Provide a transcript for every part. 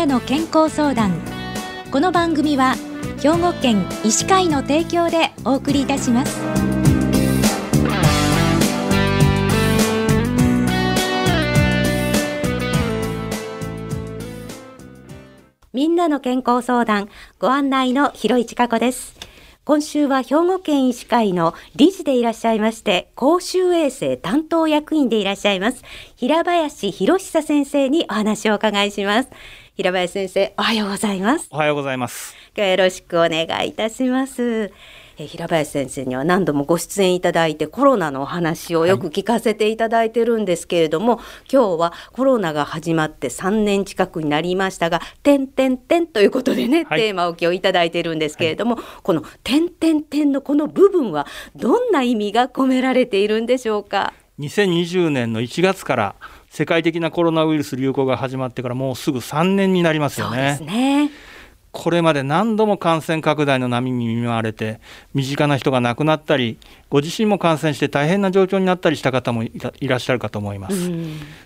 なの健康相談。この番組は兵庫県医師会の提供でお送りいたします。みんなの健康相談ご案内の広市加子です。今週は兵庫県医師会の理事でいらっしゃいまして公衆衛生担当役員でいらっしゃいます平林博久先生にお話をお伺いします。平林先生おはようございます。おはようございます。今日よろしくお願いいたします。え平林先生には何度もご出演いただいてコロナのお話をよく聞かせていただいてるんですけれども、はい、今日はコロナが始まって3年近くになりましたが「点点点」ということでね、はい、テーマを今日いただいてるんですけれども、はい、この「点点点」のこの部分はどんな意味が込められているんでしょうか？2020年の1月から世界的なコロナウイルス流行が始まってからもうすぐ3年になりますよね。ね。これまで何度も感染拡大の波に見舞われて身近な人が亡くなったりご自身も感染して大変な状況になったりした方もいらっしゃるかと思います、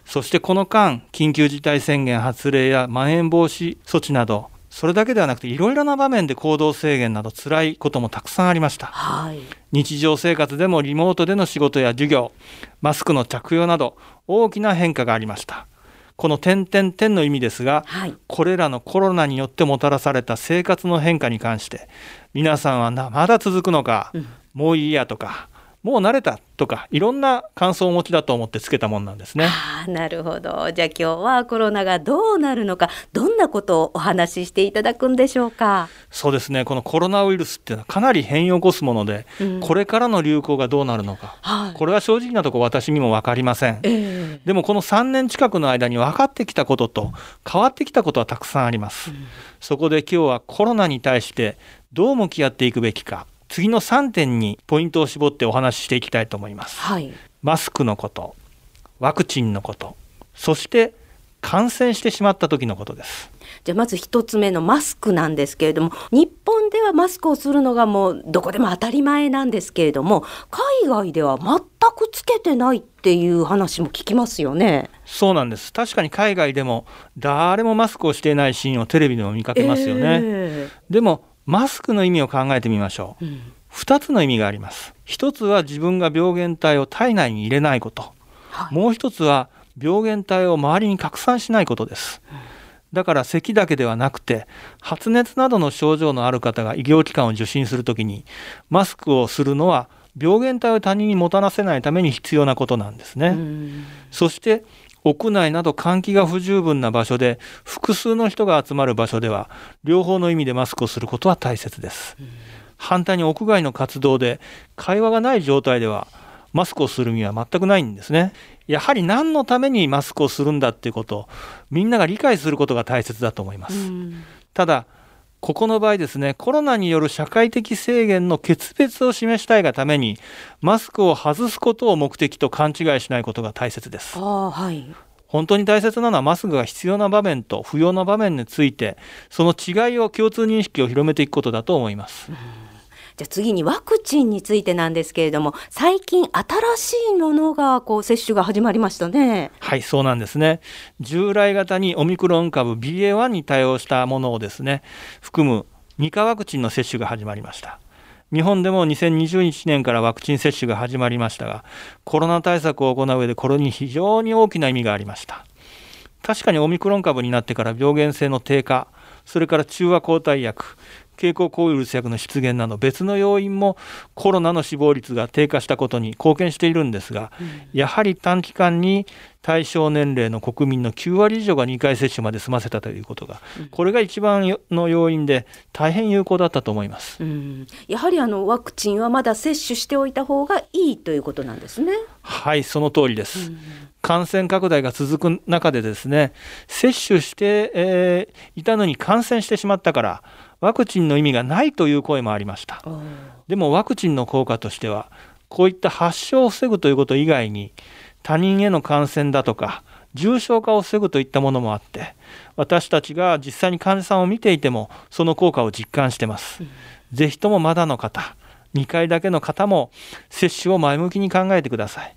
そしてこの間緊急事態宣言発令やまん延防止措置などそれだけではなくていろいろな場面で行動制限など辛いこともたくさんありました、はい、日常生活でもリモートでの仕事や授業マスクの着用など大きな変化がありました。この点々点の意味ですが、はい、これらのコロナによってもたらされた生活の変化に関して皆さんはまだ続くのか、うん、もういいやとかもう慣れたとかいろんな感想をお持ちだと思ってつけたもんなんですね。あなるほど。じゃあ今日はコロナがどうなるのかどんなことをお話ししていただくんでしょうか？そうですね。このコロナウイルスっていうのはかなり変異を起こすもので、うん、これからの流行がどうなるのか、はい、これは正直なところ私にも分かりません、えー、でもこの3年近くの間に分かってきたことと変わってきたことはたくさんあります、うん、そこで今日はコロナに対してどう向き合っていくべきか次の3点にポイントを絞ってお話ししていきたいと思います。はい、マスクのこと、ワクチンのこと、そして感染してしまった時のことです。じゃあまず一つ目のマスクなんですけれども日本ではマスクをするのがもうどこでも当たり前なんですけれども海外では全くつけてないっていう話も聞きますよね。そうなんです確かに海外でも誰もマスクをしていないシーンをテレビでも見かけますよね。えー、でもマスクの意味を考えてみましょう、うん、2つの意味があります。1つは自分が病原体を体内に入れないこと、はい、もう1つは病原体を周りに拡散しないことです、うん、だから咳だけではなくて発熱などの症状のある方が医療機関を受診するときにマスクをするのは病原体を他人にもたらせないために必要なことなんですね。そして屋内など換気が不十分な場所で複数の人が集まる場所では両方の意味でマスクをすることは大切です。反対に屋外の活動で会話がない状態ではマスクをする意味は全くないんですね。やはり何のためにマスクをするんだっていうことをみんなが理解することが大切だと思います。ただここの場合ですね、コロナによる社会的制限の決別を示したいがために、マスクを外すことを目的と勘違いしないことが大切です。はい、本当に大切なのはマスクが必要な場面と不要な場面について、その違いを共通認識を広めていくことだと思います。うんじゃあ次にワクチンについてなんですけれども最近新しいものがこう接種が始まりましたね。はいそうなんですね。従来型にオミクロン株 BA.1 に対応したものをですね含む2価ワクチンの接種が始まりました。日本でも2021年からワクチン接種が始まりましたがコロナ対策を行う上でこれに非常に大きな意味がありました。確かにオミクロン株になってから病原性の低下それから中和抗体薬経口抗ウイルス薬の出現など別の要因もコロナの死亡率が低下したことに貢献しているんですが、うん、やはり短期間に対象年齢の国民の9割以上が2回接種まで済ませたということが、これが一番の要因で大変有効だったと思います、うん、やはりあのワクチンはまだ接種しておいた方がいいということなんですね。はいその通りです、うん、感染拡大が続く中でですね接種して、えー、いたのに感染してしまったからワクチンの意味がないという声もありましたでもワクチンの効果としてはこういった発症を防ぐということ以外に他人への感染だとか重症化を防ぐといったものもあって私たちが実際に患者さんを見ていてもその効果を実感してます。ぜひともまだの方2回だけの方も接種を前向きに考えてください。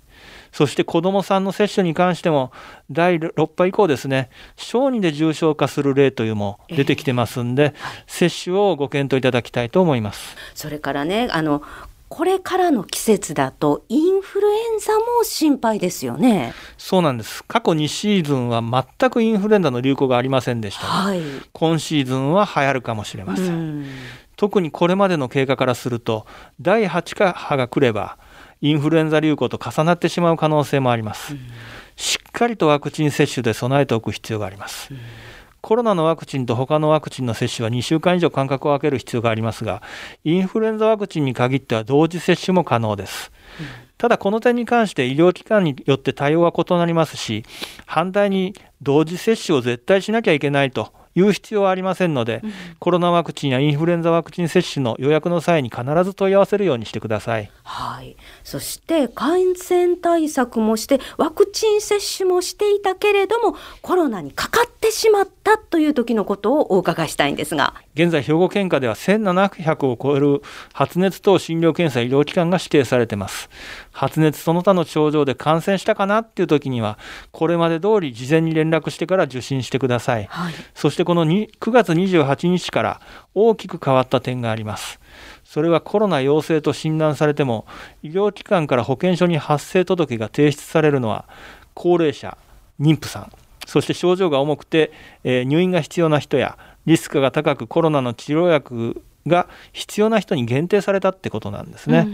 そして子どもさんの接種に関しても第6波以降ですね小児で重症化する例というも出てきてますんで、えーはい、接種をご検討いただきたいと思いますそれからねあのこれからの季節だとインフルエンザも心配ですよね。そうなんです。過去2シーズンは全くインフルエンザの流行がありませんでしたはい、今シーズンは流行るかもしれません。ん特にこれまでの経過からすると第8波が来ればインフルエンザ流行と重なってしまう可能性もあります。しっかりとワクチン接種で備えておく必要があります。コロナのワクチンと他のワクチンの接種は2週間以上間隔を空ける必要がありますが、インフルエンザワクチンに限っては同時接種も可能です。ただこの点に関して医療機関によって対応は異なりますし、反対に同時接種を絶対しなきゃいけないという必要はありませんので、うん、コロナワクチンやインフルエンザワクチン接種の予約の際に必ず問い合わせるようにしてください。はい。そして感染対策もしてワクチン接種もしていたけれどもコロナにかかってしまったという時のことをお伺いしたいんですが。現在兵庫県下では1700を超える発熱等診療検査医療機関が指定されています。発熱その他の症状で感染したかなっていう時にはこれまで通り事前に連絡してから受診してください。はい、そしてこの9月28日から大きく変わった点があります。それはコロナ陽性と診断されても医療機関から保健所に発生届が提出されるのは高齢者妊婦さんそして症状が重くて、えー、入院が必要な人やリスクが高くコロナの治療薬が必要な人に限定されたってことなんですね。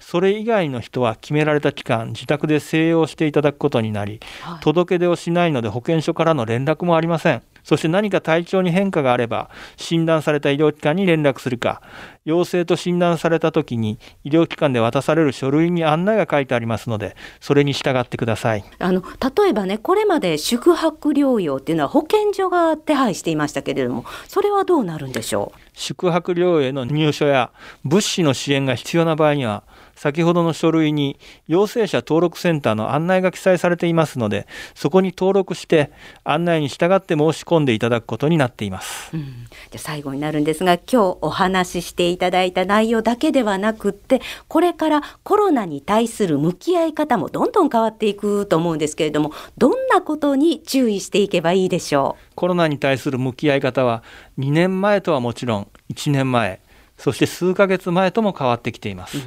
それ以外の人は決められた期間自宅で静養していただくことになり、はい、届け出をしないので保健所からの連絡もありません。そして何か体調に変化があれば、診断された医療機関に連絡するか、陽性と診断された時に医療機関で渡される書類に案内が書いてありますので、それに従ってください。あの例えばね、これまで宿泊療養っていうのは保健所が手配していましたけれども、それはどうなるんでしょう？宿泊療養への入所や物資の支援が必要な場合には、先ほどの書類に陽性者登録センターの案内が記載されていますので、そこに登録して案内に従って申し込んでいただくことになっています。うん、じゃ最後になるんですが、今日お話ししていただいた内容だけではなくって、これからコロナに対する向き合い方もどんどん変わっていくと思うんですけれども、どんなことに注意していけばいいでしょう？コロナに対する向き合い方は2年前とはもちろん1年前、そして数ヶ月前とも変わってきています。うん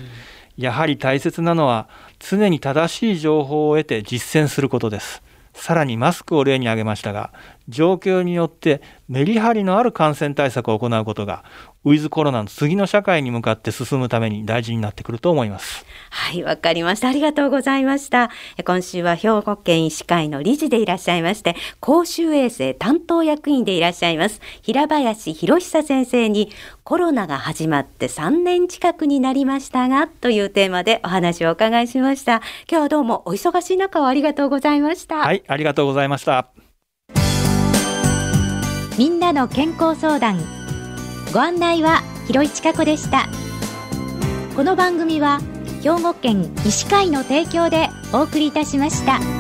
やはり大切なのは常に正しい情報を得て実践することです。さらにマスクを例に挙げましたが、状況によってメリハリのある感染対策を行うことがウィズコロナの次の社会に向かって進むために大事になってくると思います。はい、わかりました。ありがとうございました。今週は兵庫県医師会の理事でいらっしゃいまして、公衆衛生担当役員でいらっしゃいます、平林博久先生に、コロナが始まって3年近くになりましたが、というテーマでお話をお伺いしました。今日はどうもお忙しい中をありがとうございました。はい、ありがとうございました。みんなの健康相談ご案内は広市加子でしたこの番組は兵庫県医師会の提供でお送りいたしました。